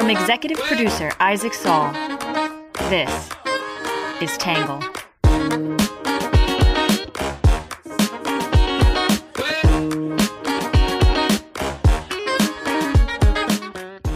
From executive producer Isaac Saul, this is Tangle.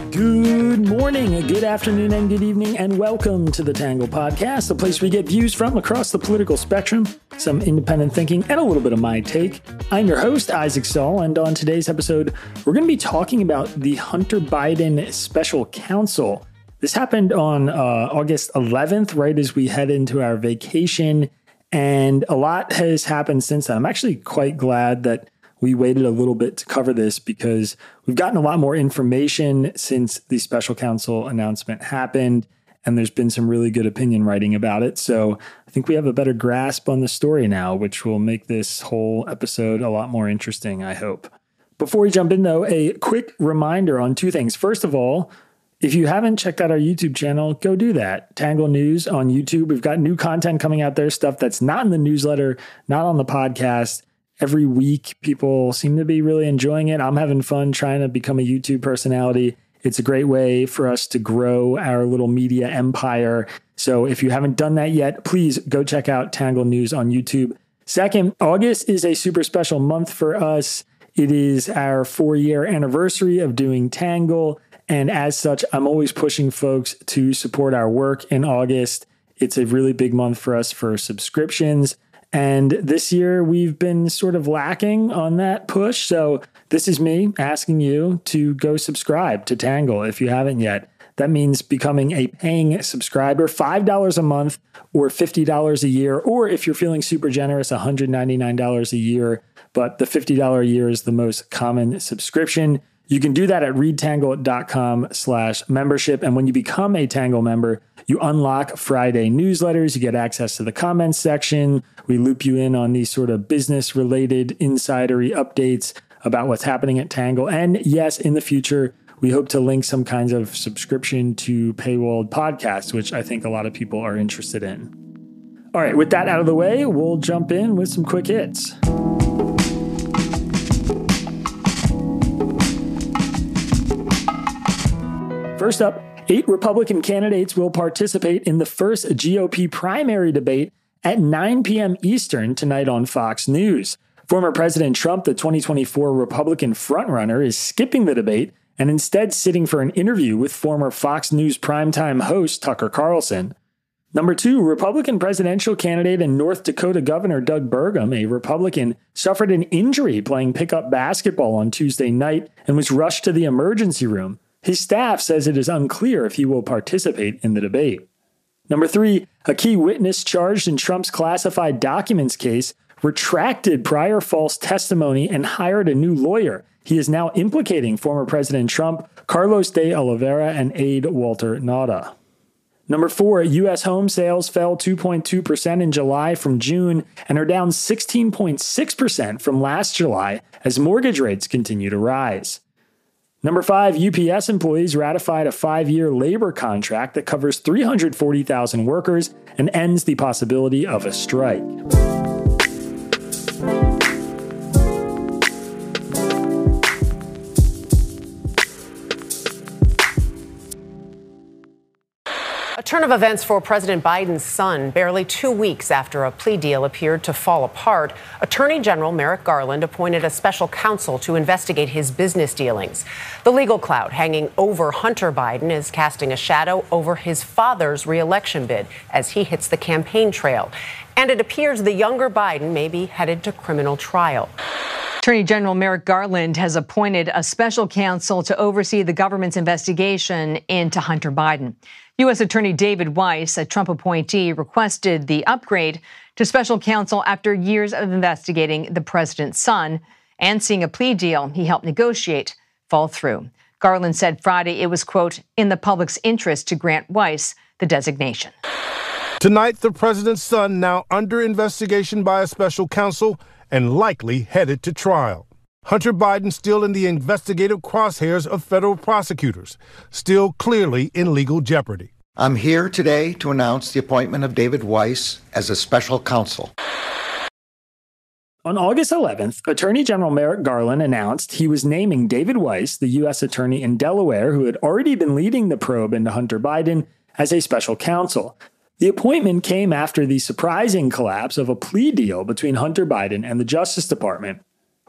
Good morning, good afternoon, and good evening, and welcome to the Tangle Podcast, the place we get views from across the political spectrum, some independent thinking, and a little bit of my take. I'm your host, Isaac Saul, and on today's episode, we're going to be talking about the Hunter Biden Special Counsel. This happened on uh, August 11th, right as we head into our vacation, and a lot has happened since then. I'm actually quite glad that we waited a little bit to cover this because we've gotten a lot more information since the special counsel announcement happened. And there's been some really good opinion writing about it. So I think we have a better grasp on the story now, which will make this whole episode a lot more interesting, I hope. Before we jump in, though, a quick reminder on two things. First of all, if you haven't checked out our YouTube channel, go do that. Tangle News on YouTube. We've got new content coming out there, stuff that's not in the newsletter, not on the podcast every week. People seem to be really enjoying it. I'm having fun trying to become a YouTube personality. It's a great way for us to grow our little media empire. So if you haven't done that yet, please go check out Tangle News on YouTube. Second, August is a super special month for us. It is our four year anniversary of doing Tangle. And as such, I'm always pushing folks to support our work in August. It's a really big month for us for subscriptions. And this year we've been sort of lacking on that push. So this is me asking you to go subscribe to Tangle if you haven't yet. That means becoming a paying subscriber, $5 a month or $50 a year, or if you're feeling super generous, $199 a year. But the $50 a year is the most common subscription. You can do that at readtangle.com slash membership. And when you become a Tangle member, you unlock Friday newsletters. You get access to the comments section. We loop you in on these sort of business related insidery updates about what's happening at Tangle. And yes, in the future, we hope to link some kinds of subscription to paywalled podcasts, which I think a lot of people are interested in. All right, with that out of the way, we'll jump in with some quick hits. First up, eight Republican candidates will participate in the first GOP primary debate at 9 p.m. Eastern tonight on Fox News. Former President Trump, the 2024 Republican frontrunner, is skipping the debate and instead sitting for an interview with former Fox News primetime host Tucker Carlson. Number two, Republican presidential candidate and North Dakota Governor Doug Burgum, a Republican, suffered an injury playing pickup basketball on Tuesday night and was rushed to the emergency room. His staff says it is unclear if he will participate in the debate. Number three, a key witness charged in Trump's classified documents case retracted prior false testimony and hired a new lawyer. He is now implicating former President Trump, Carlos de Oliveira, and aide Walter Nauta. Number four, U.S. home sales fell 2.2% in July from June and are down 16.6% from last July as mortgage rates continue to rise. Number five, UPS employees ratified a five year labor contract that covers 340,000 workers and ends the possibility of a strike. Turn of events for President Biden's son. Barely two weeks after a plea deal appeared to fall apart, Attorney General Merrick Garland appointed a special counsel to investigate his business dealings. The legal cloud hanging over Hunter Biden is casting a shadow over his father's reelection bid as he hits the campaign trail. And it appears the younger Biden may be headed to criminal trial. Attorney General Merrick Garland has appointed a special counsel to oversee the government's investigation into Hunter Biden. U.S. Attorney David Weiss, a Trump appointee, requested the upgrade to special counsel after years of investigating the president's son and seeing a plea deal he helped negotiate fall through. Garland said Friday it was, quote, in the public's interest to grant Weiss the designation. Tonight, the president's son now under investigation by a special counsel and likely headed to trial. Hunter Biden still in the investigative crosshairs of federal prosecutors, still clearly in legal jeopardy. I'm here today to announce the appointment of David Weiss as a special counsel. On August 11th, Attorney General Merrick Garland announced he was naming David Weiss, the U.S. Attorney in Delaware, who had already been leading the probe into Hunter Biden, as a special counsel. The appointment came after the surprising collapse of a plea deal between Hunter Biden and the Justice Department.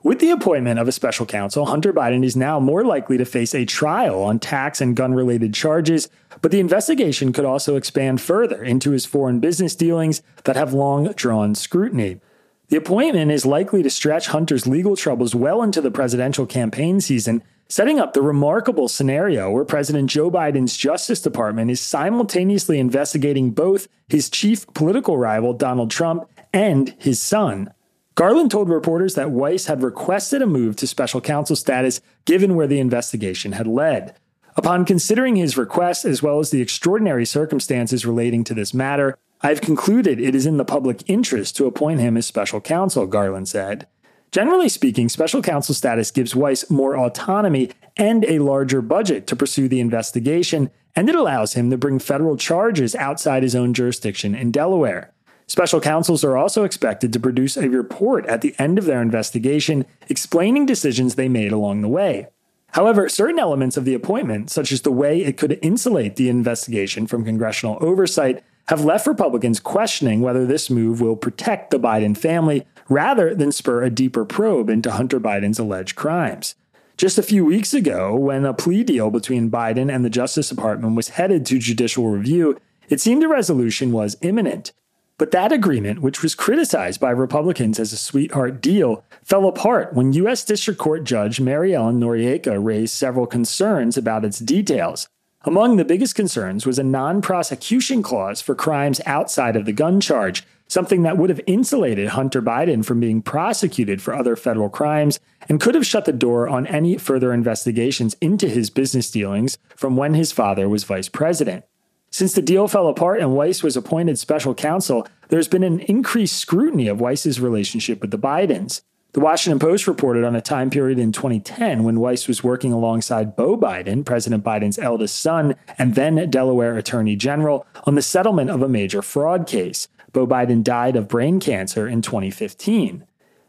With the appointment of a special counsel, Hunter Biden is now more likely to face a trial on tax and gun related charges, but the investigation could also expand further into his foreign business dealings that have long drawn scrutiny. The appointment is likely to stretch Hunter's legal troubles well into the presidential campaign season, setting up the remarkable scenario where President Joe Biden's Justice Department is simultaneously investigating both his chief political rival, Donald Trump, and his son. Garland told reporters that Weiss had requested a move to special counsel status given where the investigation had led. Upon considering his request as well as the extraordinary circumstances relating to this matter, I've concluded it is in the public interest to appoint him as special counsel, Garland said. Generally speaking, special counsel status gives Weiss more autonomy and a larger budget to pursue the investigation, and it allows him to bring federal charges outside his own jurisdiction in Delaware. Special counsels are also expected to produce a report at the end of their investigation explaining decisions they made along the way. However, certain elements of the appointment, such as the way it could insulate the investigation from congressional oversight, have left Republicans questioning whether this move will protect the Biden family rather than spur a deeper probe into Hunter Biden's alleged crimes. Just a few weeks ago, when a plea deal between Biden and the Justice Department was headed to judicial review, it seemed a resolution was imminent. But that agreement, which was criticized by Republicans as a sweetheart deal, fell apart when U.S. District Court Judge Mary Ellen Noreika raised several concerns about its details. Among the biggest concerns was a non prosecution clause for crimes outside of the gun charge, something that would have insulated Hunter Biden from being prosecuted for other federal crimes and could have shut the door on any further investigations into his business dealings from when his father was vice president. Since the deal fell apart and Weiss was appointed special counsel, there's been an increased scrutiny of Weiss's relationship with the Bidens. The Washington Post reported on a time period in 2010 when Weiss was working alongside Beau Biden, President Biden's eldest son, and then Delaware Attorney General, on the settlement of a major fraud case. Beau Biden died of brain cancer in 2015.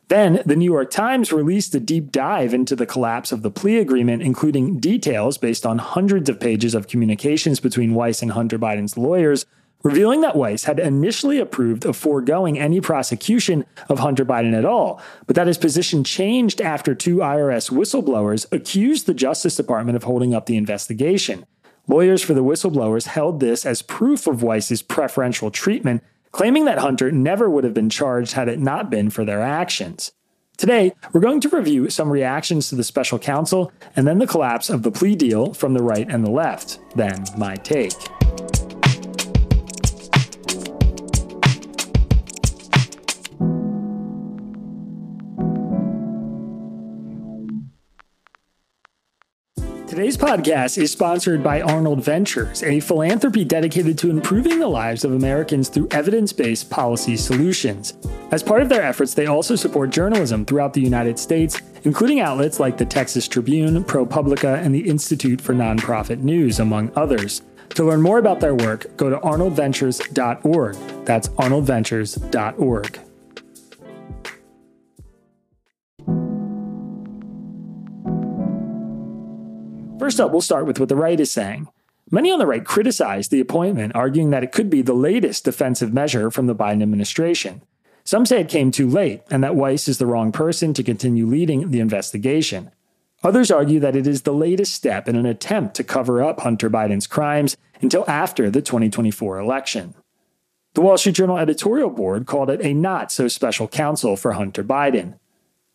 Then, the New York Times released a deep dive into the collapse of the plea agreement, including details based on hundreds of pages of communications between Weiss and Hunter Biden's lawyers revealing that Weiss had initially approved of foregoing any prosecution of Hunter Biden at all, but that his position changed after two IRS whistleblowers accused the Justice Department of holding up the investigation. Lawyers for the whistleblowers held this as proof of Weiss's preferential treatment, claiming that Hunter never would have been charged had it not been for their actions. Today, we're going to review some reactions to the special counsel and then the collapse of the plea deal from the right and the left, then my take. Today's podcast is sponsored by Arnold Ventures, a philanthropy dedicated to improving the lives of Americans through evidence based policy solutions. As part of their efforts, they also support journalism throughout the United States, including outlets like the Texas Tribune, ProPublica, and the Institute for Nonprofit News, among others. To learn more about their work, go to arnoldventures.org. That's arnoldventures.org. First up, we'll start with what the right is saying. Many on the right criticized the appointment, arguing that it could be the latest defensive measure from the Biden administration. Some say it came too late and that Weiss is the wrong person to continue leading the investigation. Others argue that it is the latest step in an attempt to cover up Hunter Biden's crimes until after the 2024 election. The Wall Street Journal editorial board called it a not so special counsel for Hunter Biden.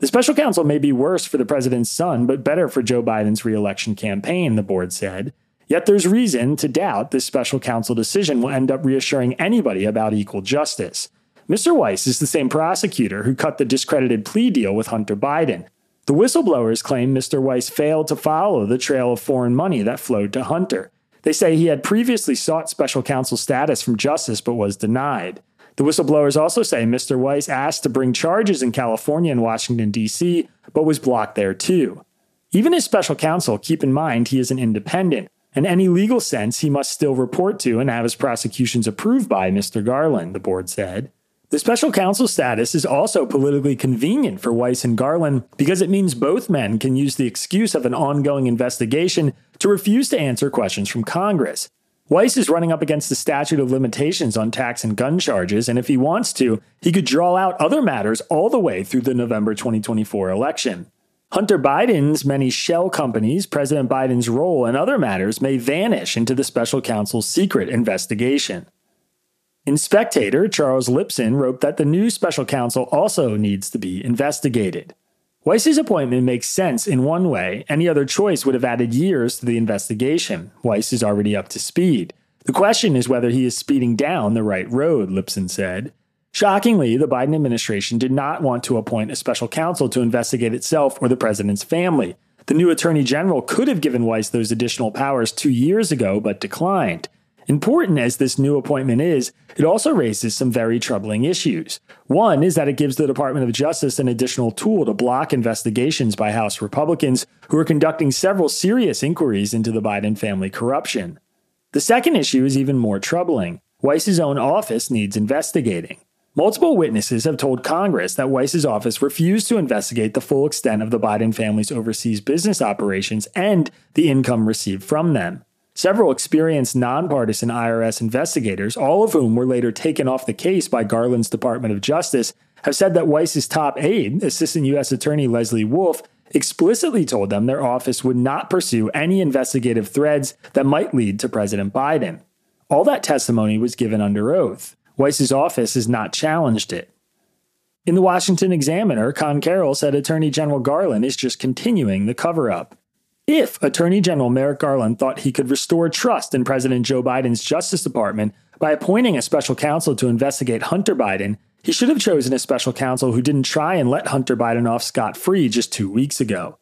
The special counsel may be worse for the president's son, but better for Joe Biden's reelection campaign, the board said. Yet there's reason to doubt this special counsel decision will end up reassuring anybody about equal justice. Mr. Weiss is the same prosecutor who cut the discredited plea deal with Hunter Biden. The whistleblowers claim Mr. Weiss failed to follow the trail of foreign money that flowed to Hunter. They say he had previously sought special counsel status from Justice but was denied. The whistleblowers also say Mr. Weiss asked to bring charges in California and Washington, D.C., but was blocked there too. Even as special counsel, keep in mind he is an independent. In any legal sense, he must still report to and have his prosecutions approved by Mr. Garland, the board said. The special counsel status is also politically convenient for Weiss and Garland because it means both men can use the excuse of an ongoing investigation to refuse to answer questions from Congress. Weiss is running up against the statute of limitations on tax and gun charges, and if he wants to, he could draw out other matters all the way through the November 2024 election. Hunter Biden's many shell companies, President Biden's role, and other matters may vanish into the special counsel's secret investigation. In Spectator, Charles Lipson wrote that the new special counsel also needs to be investigated. Weiss's appointment makes sense in one way. Any other choice would have added years to the investigation. Weiss is already up to speed. The question is whether he is speeding down the right road, Lipson said. Shockingly, the Biden administration did not want to appoint a special counsel to investigate itself or the president's family. The new attorney general could have given Weiss those additional powers two years ago, but declined. Important as this new appointment is, it also raises some very troubling issues. One is that it gives the Department of Justice an additional tool to block investigations by House Republicans who are conducting several serious inquiries into the Biden family corruption. The second issue is even more troubling. Weiss's own office needs investigating. Multiple witnesses have told Congress that Weiss's office refused to investigate the full extent of the Biden family's overseas business operations and the income received from them. Several experienced nonpartisan IRS investigators, all of whom were later taken off the case by Garland's Department of Justice, have said that Weiss's top aide, Assistant U.S. Attorney Leslie Wolf, explicitly told them their office would not pursue any investigative threads that might lead to President Biden. All that testimony was given under oath. Weiss's office has not challenged it. In the Washington Examiner, Conn Carroll said Attorney General Garland is just continuing the cover up. If Attorney General Merrick Garland thought he could restore trust in President Joe Biden's Justice Department by appointing a special counsel to investigate Hunter Biden, he should have chosen a special counsel who didn't try and let Hunter Biden off scot free just two weeks ago.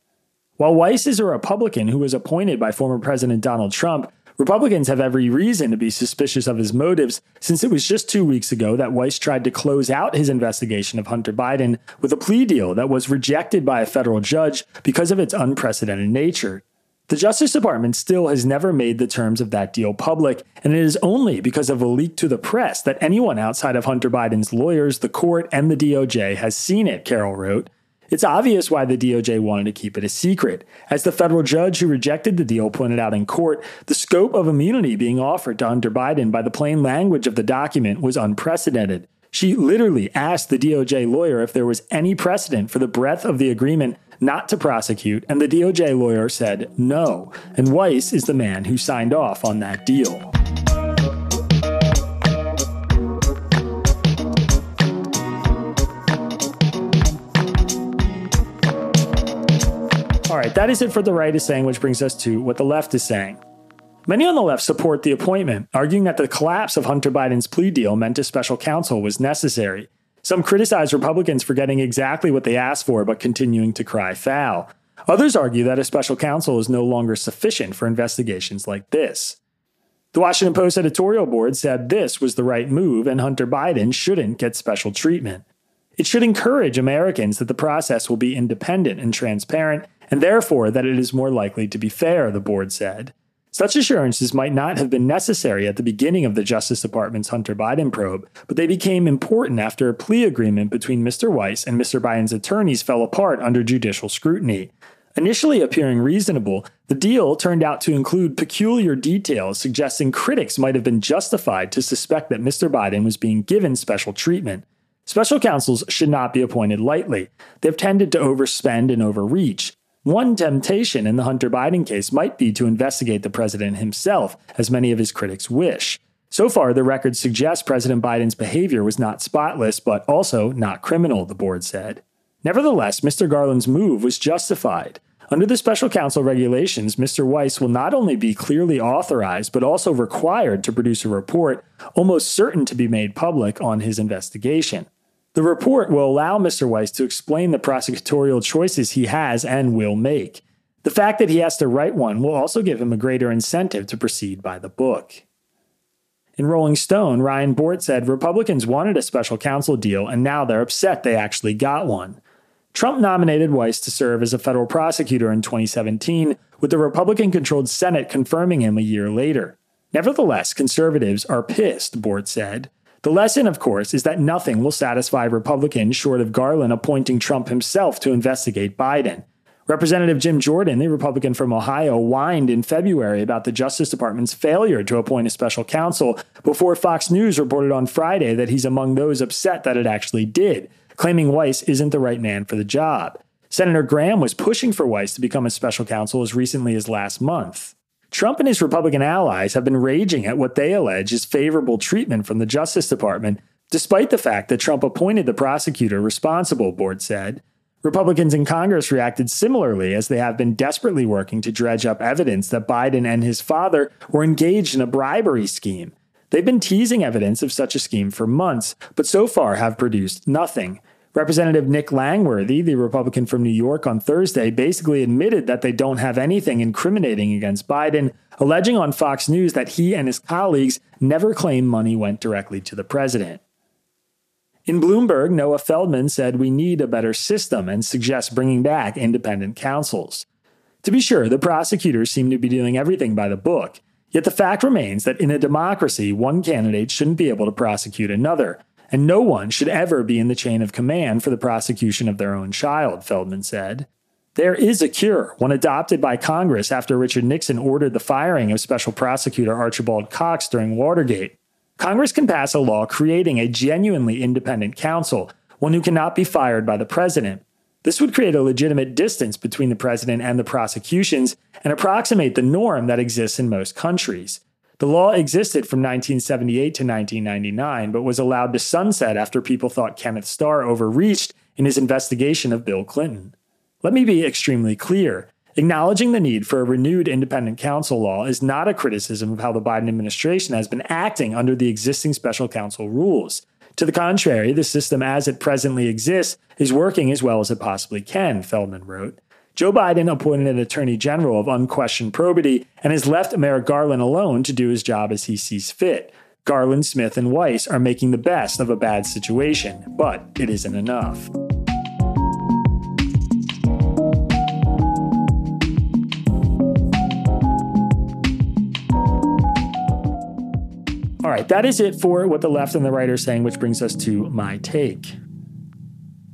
While Weiss is a Republican who was appointed by former President Donald Trump, Republicans have every reason to be suspicious of his motives since it was just two weeks ago that Weiss tried to close out his investigation of Hunter Biden with a plea deal that was rejected by a federal judge because of its unprecedented nature. The Justice Department still has never made the terms of that deal public, and it is only because of a leak to the press that anyone outside of Hunter Biden's lawyers, the court, and the DOJ has seen it, Carroll wrote. It's obvious why the DOJ wanted to keep it a secret. As the federal judge who rejected the deal pointed out in court, the scope of immunity being offered to Hunter Biden by the plain language of the document was unprecedented. She literally asked the DOJ lawyer if there was any precedent for the breadth of the agreement not to prosecute, and the DOJ lawyer said no. And Weiss is the man who signed off on that deal. Right, that is it for the right is saying, which brings us to what the left is saying. Many on the left support the appointment, arguing that the collapse of Hunter Biden's plea deal meant a special counsel was necessary. Some criticize Republicans for getting exactly what they asked for but continuing to cry foul. Others argue that a special counsel is no longer sufficient for investigations like this. The Washington Post editorial board said this was the right move and Hunter Biden shouldn't get special treatment. It should encourage Americans that the process will be independent and transparent and therefore that it is more likely to be fair, the board said. Such assurances might not have been necessary at the beginning of the Justice Department's Hunter Biden probe, but they became important after a plea agreement between Mr. Weiss and Mr. Biden's attorneys fell apart under judicial scrutiny. Initially appearing reasonable, the deal turned out to include peculiar details suggesting critics might have been justified to suspect that Mr. Biden was being given special treatment. Special counsels should not be appointed lightly. They've tended to overspend and overreach. One temptation in the Hunter Biden case might be to investigate the president himself, as many of his critics wish. So far, the record suggests President Biden's behavior was not spotless, but also not criminal, the board said. Nevertheless, Mr. Garland's move was justified. Under the special counsel regulations, Mr. Weiss will not only be clearly authorized, but also required to produce a report, almost certain to be made public, on his investigation. The report will allow Mr. Weiss to explain the prosecutorial choices he has and will make. The fact that he has to write one will also give him a greater incentive to proceed by the book. In Rolling Stone, Ryan Bort said Republicans wanted a special counsel deal and now they're upset they actually got one. Trump nominated Weiss to serve as a federal prosecutor in 2017, with the Republican controlled Senate confirming him a year later. Nevertheless, conservatives are pissed, Bort said. The lesson, of course, is that nothing will satisfy Republicans short of Garland appointing Trump himself to investigate Biden. Representative Jim Jordan, the Republican from Ohio, whined in February about the Justice Department's failure to appoint a special counsel before Fox News reported on Friday that he's among those upset that it actually did, claiming Weiss isn't the right man for the job. Senator Graham was pushing for Weiss to become a special counsel as recently as last month. Trump and his Republican allies have been raging at what they allege is favorable treatment from the Justice Department, despite the fact that Trump appointed the prosecutor responsible, Bort said. Republicans in Congress reacted similarly as they have been desperately working to dredge up evidence that Biden and his father were engaged in a bribery scheme. They've been teasing evidence of such a scheme for months, but so far have produced nothing. Representative Nick Langworthy, the Republican from New York, on Thursday basically admitted that they don't have anything incriminating against Biden, alleging on Fox News that he and his colleagues never claimed money went directly to the president. In Bloomberg, Noah Feldman said we need a better system and suggests bringing back independent counsels. To be sure, the prosecutors seem to be doing everything by the book, yet the fact remains that in a democracy, one candidate shouldn't be able to prosecute another, and no one should ever be in the chain of command for the prosecution of their own child, Feldman said. There is a cure, one adopted by Congress after Richard Nixon ordered the firing of Special Prosecutor Archibald Cox during Watergate. Congress can pass a law creating a genuinely independent counsel, one who cannot be fired by the president. This would create a legitimate distance between the president and the prosecutions and approximate the norm that exists in most countries. The law existed from 1978 to 1999, but was allowed to sunset after people thought Kenneth Starr overreached in his investigation of Bill Clinton. Let me be extremely clear. Acknowledging the need for a renewed independent counsel law is not a criticism of how the Biden administration has been acting under the existing special counsel rules. To the contrary, the system as it presently exists is working as well as it possibly can, Feldman wrote. Joe Biden appointed an attorney general of unquestioned probity and has left Merrick Garland alone to do his job as he sees fit. Garland, Smith, and Weiss are making the best of a bad situation, but it isn't enough. All right, that is it for what the left and the right are saying, which brings us to my take.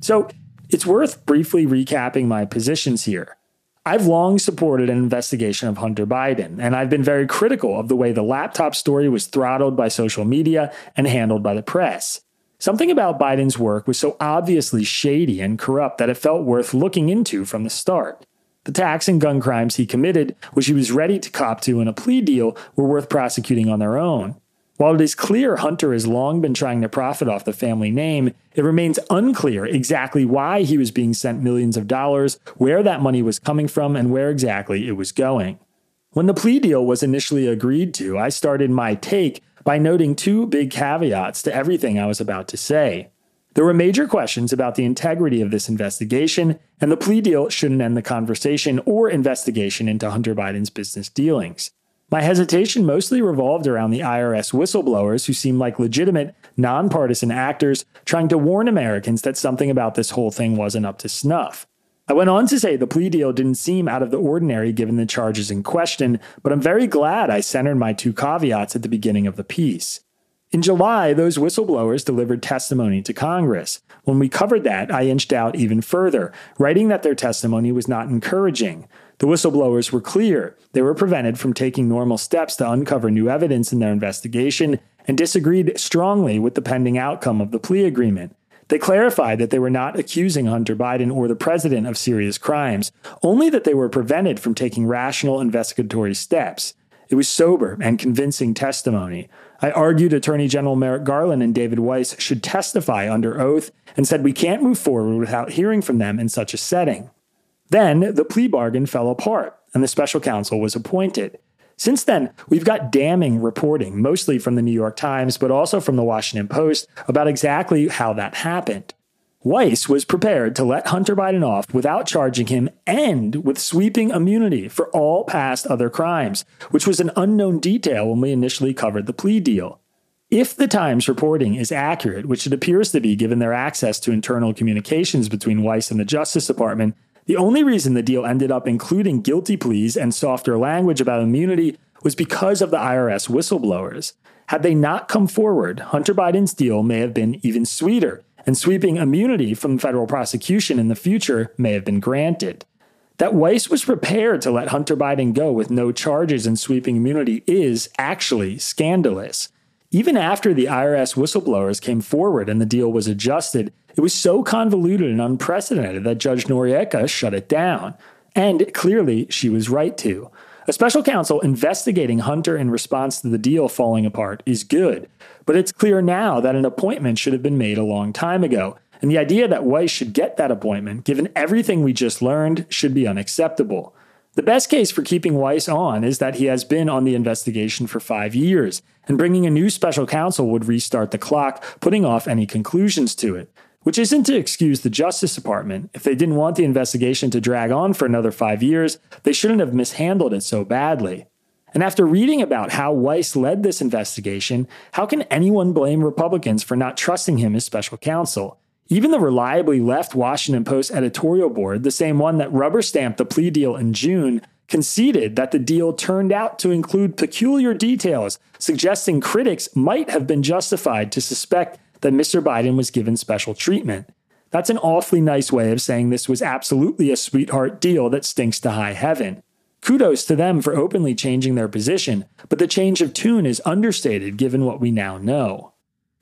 So it's worth briefly recapping my positions here. I've long supported an investigation of Hunter Biden, and I've been very critical of the way the laptop story was throttled by social media and handled by the press. Something about Biden's work was so obviously shady and corrupt that it felt worth looking into from the start. The tax and gun crimes he committed, which he was ready to cop to in a plea deal, were worth prosecuting on their own. While it is clear Hunter has long been trying to profit off the family name, it remains unclear exactly why he was being sent millions of dollars, where that money was coming from, and where exactly it was going. When the plea deal was initially agreed to, I started my take by noting two big caveats to everything I was about to say. There were major questions about the integrity of this investigation, and the plea deal shouldn't end the conversation or investigation into Hunter Biden's business dealings. My hesitation mostly revolved around the IRS whistleblowers who seemed like legitimate, nonpartisan actors trying to warn Americans that something about this whole thing wasn't up to snuff. I went on to say the plea deal didn't seem out of the ordinary given the charges in question, but I'm very glad I centered my two caveats at the beginning of the piece. In July, those whistleblowers delivered testimony to Congress. When we covered that, I inched out even further, writing that their testimony was not encouraging. The whistleblowers were clear. They were prevented from taking normal steps to uncover new evidence in their investigation and disagreed strongly with the pending outcome of the plea agreement. They clarified that they were not accusing Hunter Biden or the president of serious crimes, only that they were prevented from taking rational investigatory steps. It was sober and convincing testimony. I argued Attorney General Merrick Garland and David Weiss should testify under oath and said we can't move forward without hearing from them in such a setting. Then the plea bargain fell apart and the special counsel was appointed. Since then, we've got damning reporting, mostly from the New York Times, but also from the Washington Post, about exactly how that happened. Weiss was prepared to let Hunter Biden off without charging him and with sweeping immunity for all past other crimes, which was an unknown detail when we initially covered the plea deal. If the Times reporting is accurate, which it appears to be given their access to internal communications between Weiss and the Justice Department, the only reason the deal ended up including guilty pleas and softer language about immunity was because of the IRS whistleblowers. Had they not come forward, Hunter Biden's deal may have been even sweeter, and sweeping immunity from federal prosecution in the future may have been granted. That Weiss was prepared to let Hunter Biden go with no charges and sweeping immunity is actually scandalous. Even after the IRS whistleblowers came forward and the deal was adjusted, it was so convoluted and unprecedented that Judge Noreika shut it down. And clearly, she was right to. A special counsel investigating Hunter in response to the deal falling apart is good, but it's clear now that an appointment should have been made a long time ago, and the idea that Weiss should get that appointment, given everything we just learned, should be unacceptable. The best case for keeping Weiss on is that he has been on the investigation for five years, and bringing a new special counsel would restart the clock, putting off any conclusions to it. Which isn't to excuse the Justice Department. If they didn't want the investigation to drag on for another five years, they shouldn't have mishandled it so badly. And after reading about how Weiss led this investigation, how can anyone blame Republicans for not trusting him as special counsel? Even the reliably left Washington Post editorial board, the same one that rubber stamped the plea deal in June, conceded that the deal turned out to include peculiar details, suggesting critics might have been justified to suspect that Mr. Biden was given special treatment. That's an awfully nice way of saying this was absolutely a sweetheart deal that stinks to high heaven. Kudos to them for openly changing their position, but the change of tune is understated given what we now know.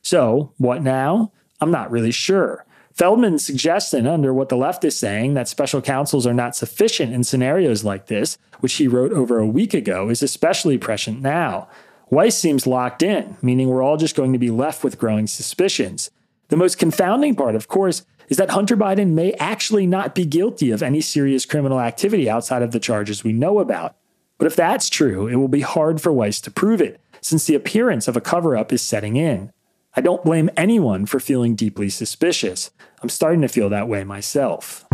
So, what now? I'm not really sure. Feldman's suggestion, under what the left is saying, that special counsels are not sufficient in scenarios like this, which he wrote over a week ago, is especially prescient now. Weiss seems locked in, meaning we're all just going to be left with growing suspicions. The most confounding part, of course, is that Hunter Biden may actually not be guilty of any serious criminal activity outside of the charges we know about. But if that's true, it will be hard for Weiss to prove it, since the appearance of a cover up is setting in. I don't blame anyone for feeling deeply suspicious. I'm starting to feel that way myself.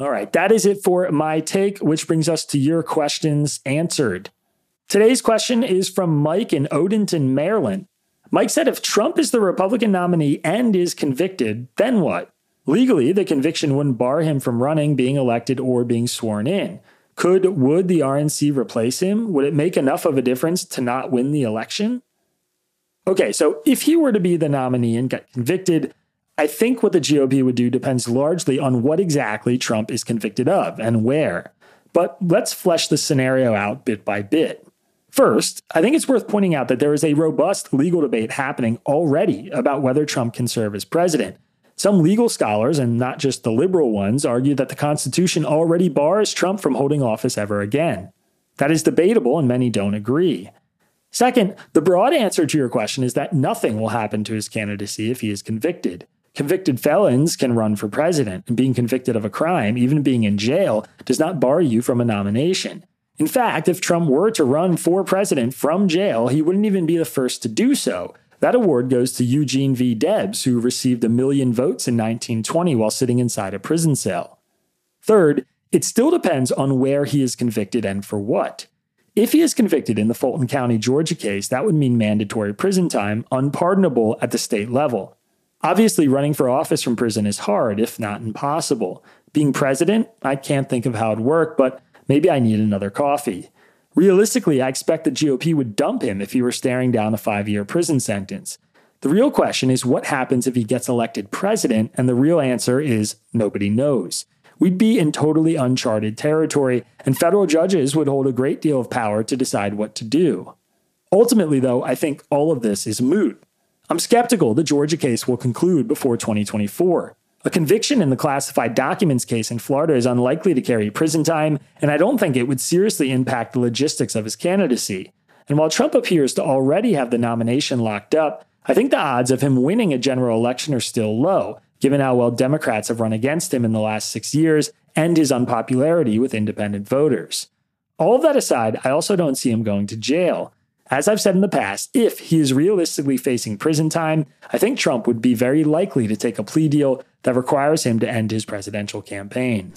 All right, that is it for my take, which brings us to your questions answered. Today's question is from Mike in Odenton, Maryland. Mike said if Trump is the Republican nominee and is convicted, then what? Legally, the conviction wouldn't bar him from running, being elected, or being sworn in. Could would the RNC replace him? Would it make enough of a difference to not win the election? Okay, so if he were to be the nominee and get convicted, I think what the GOP would do depends largely on what exactly Trump is convicted of and where. But let's flesh the scenario out bit by bit. First, I think it's worth pointing out that there is a robust legal debate happening already about whether Trump can serve as president. Some legal scholars, and not just the liberal ones, argue that the Constitution already bars Trump from holding office ever again. That is debatable, and many don't agree. Second, the broad answer to your question is that nothing will happen to his candidacy if he is convicted. Convicted felons can run for president, and being convicted of a crime, even being in jail, does not bar you from a nomination. In fact, if Trump were to run for president from jail, he wouldn't even be the first to do so. That award goes to Eugene V. Debs, who received a million votes in 1920 while sitting inside a prison cell. Third, it still depends on where he is convicted and for what. If he is convicted in the Fulton County, Georgia case, that would mean mandatory prison time, unpardonable at the state level. Obviously, running for office from prison is hard, if not impossible. Being president, I can't think of how it'd work, but maybe I need another coffee. Realistically, I expect the GOP would dump him if he were staring down a five year prison sentence. The real question is what happens if he gets elected president, and the real answer is nobody knows. We'd be in totally uncharted territory, and federal judges would hold a great deal of power to decide what to do. Ultimately, though, I think all of this is moot. I'm skeptical the Georgia case will conclude before 2024. A conviction in the classified documents case in Florida is unlikely to carry prison time, and I don't think it would seriously impact the logistics of his candidacy. And while Trump appears to already have the nomination locked up, I think the odds of him winning a general election are still low, given how well Democrats have run against him in the last six years and his unpopularity with independent voters. All of that aside, I also don't see him going to jail. As I've said in the past, if he is realistically facing prison time, I think Trump would be very likely to take a plea deal that requires him to end his presidential campaign.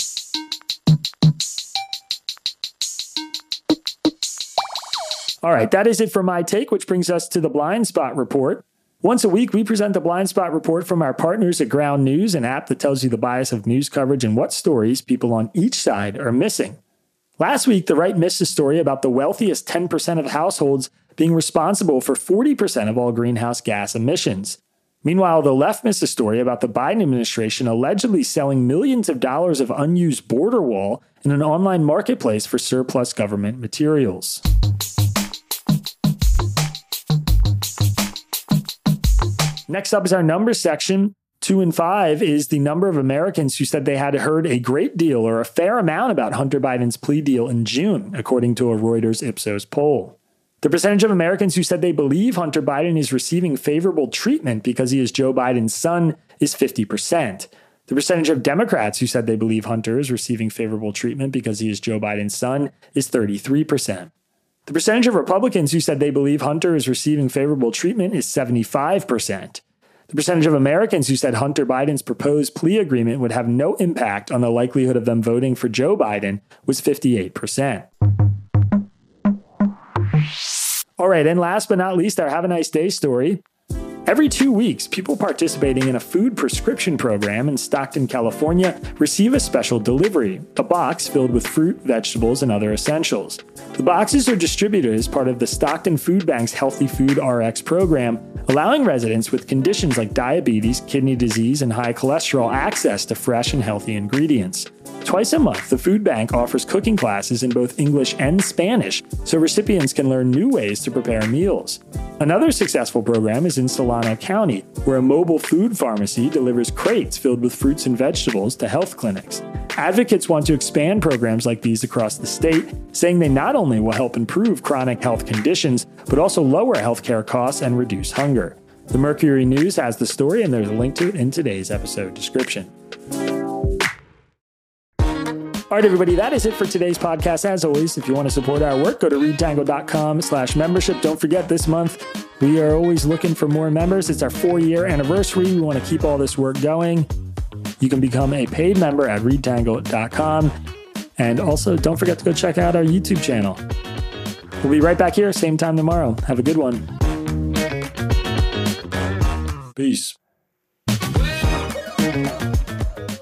All right, that is it for my take, which brings us to the blind spot report. Once a week, we present the blind spot report from our partners at Ground News, an app that tells you the bias of news coverage and what stories people on each side are missing. Last week, the right missed a story about the wealthiest 10% of households being responsible for 40% of all greenhouse gas emissions. Meanwhile, the left missed a story about the Biden administration allegedly selling millions of dollars of unused border wall in an online marketplace for surplus government materials. Next up is our numbers section. Two and five is the number of Americans who said they had heard a great deal or a fair amount about Hunter Biden's plea deal in June, according to a Reuters Ipsos poll. The percentage of Americans who said they believe Hunter Biden is receiving favorable treatment because he is Joe Biden's son is 50%. The percentage of Democrats who said they believe Hunter is receiving favorable treatment because he is Joe Biden's son is 33%. The percentage of Republicans who said they believe Hunter is receiving favorable treatment is 75%. The percentage of Americans who said Hunter Biden's proposed plea agreement would have no impact on the likelihood of them voting for Joe Biden was 58%. All right, and last but not least, our Have a Nice Day story. Every two weeks, people participating in a food prescription program in Stockton, California receive a special delivery a box filled with fruit, vegetables, and other essentials. The boxes are distributed as part of the Stockton Food Bank's Healthy Food RX program, allowing residents with conditions like diabetes, kidney disease, and high cholesterol access to fresh and healthy ingredients. Twice a month, the food bank offers cooking classes in both English and Spanish so recipients can learn new ways to prepare meals. Another successful program is in Solano County, where a mobile food pharmacy delivers crates filled with fruits and vegetables to health clinics. Advocates want to expand programs like these across the state, saying they not only will help improve chronic health conditions, but also lower healthcare costs and reduce hunger. The Mercury News has the story, and there's a link to it in today's episode description. All right, everybody, that is it for today's podcast. As always, if you want to support our work, go to readtangle.com slash membership. Don't forget this month, we are always looking for more members. It's our four year anniversary. We want to keep all this work going. You can become a paid member at readtangle.com. And also, don't forget to go check out our YouTube channel. We'll be right back here, same time tomorrow. Have a good one. Peace.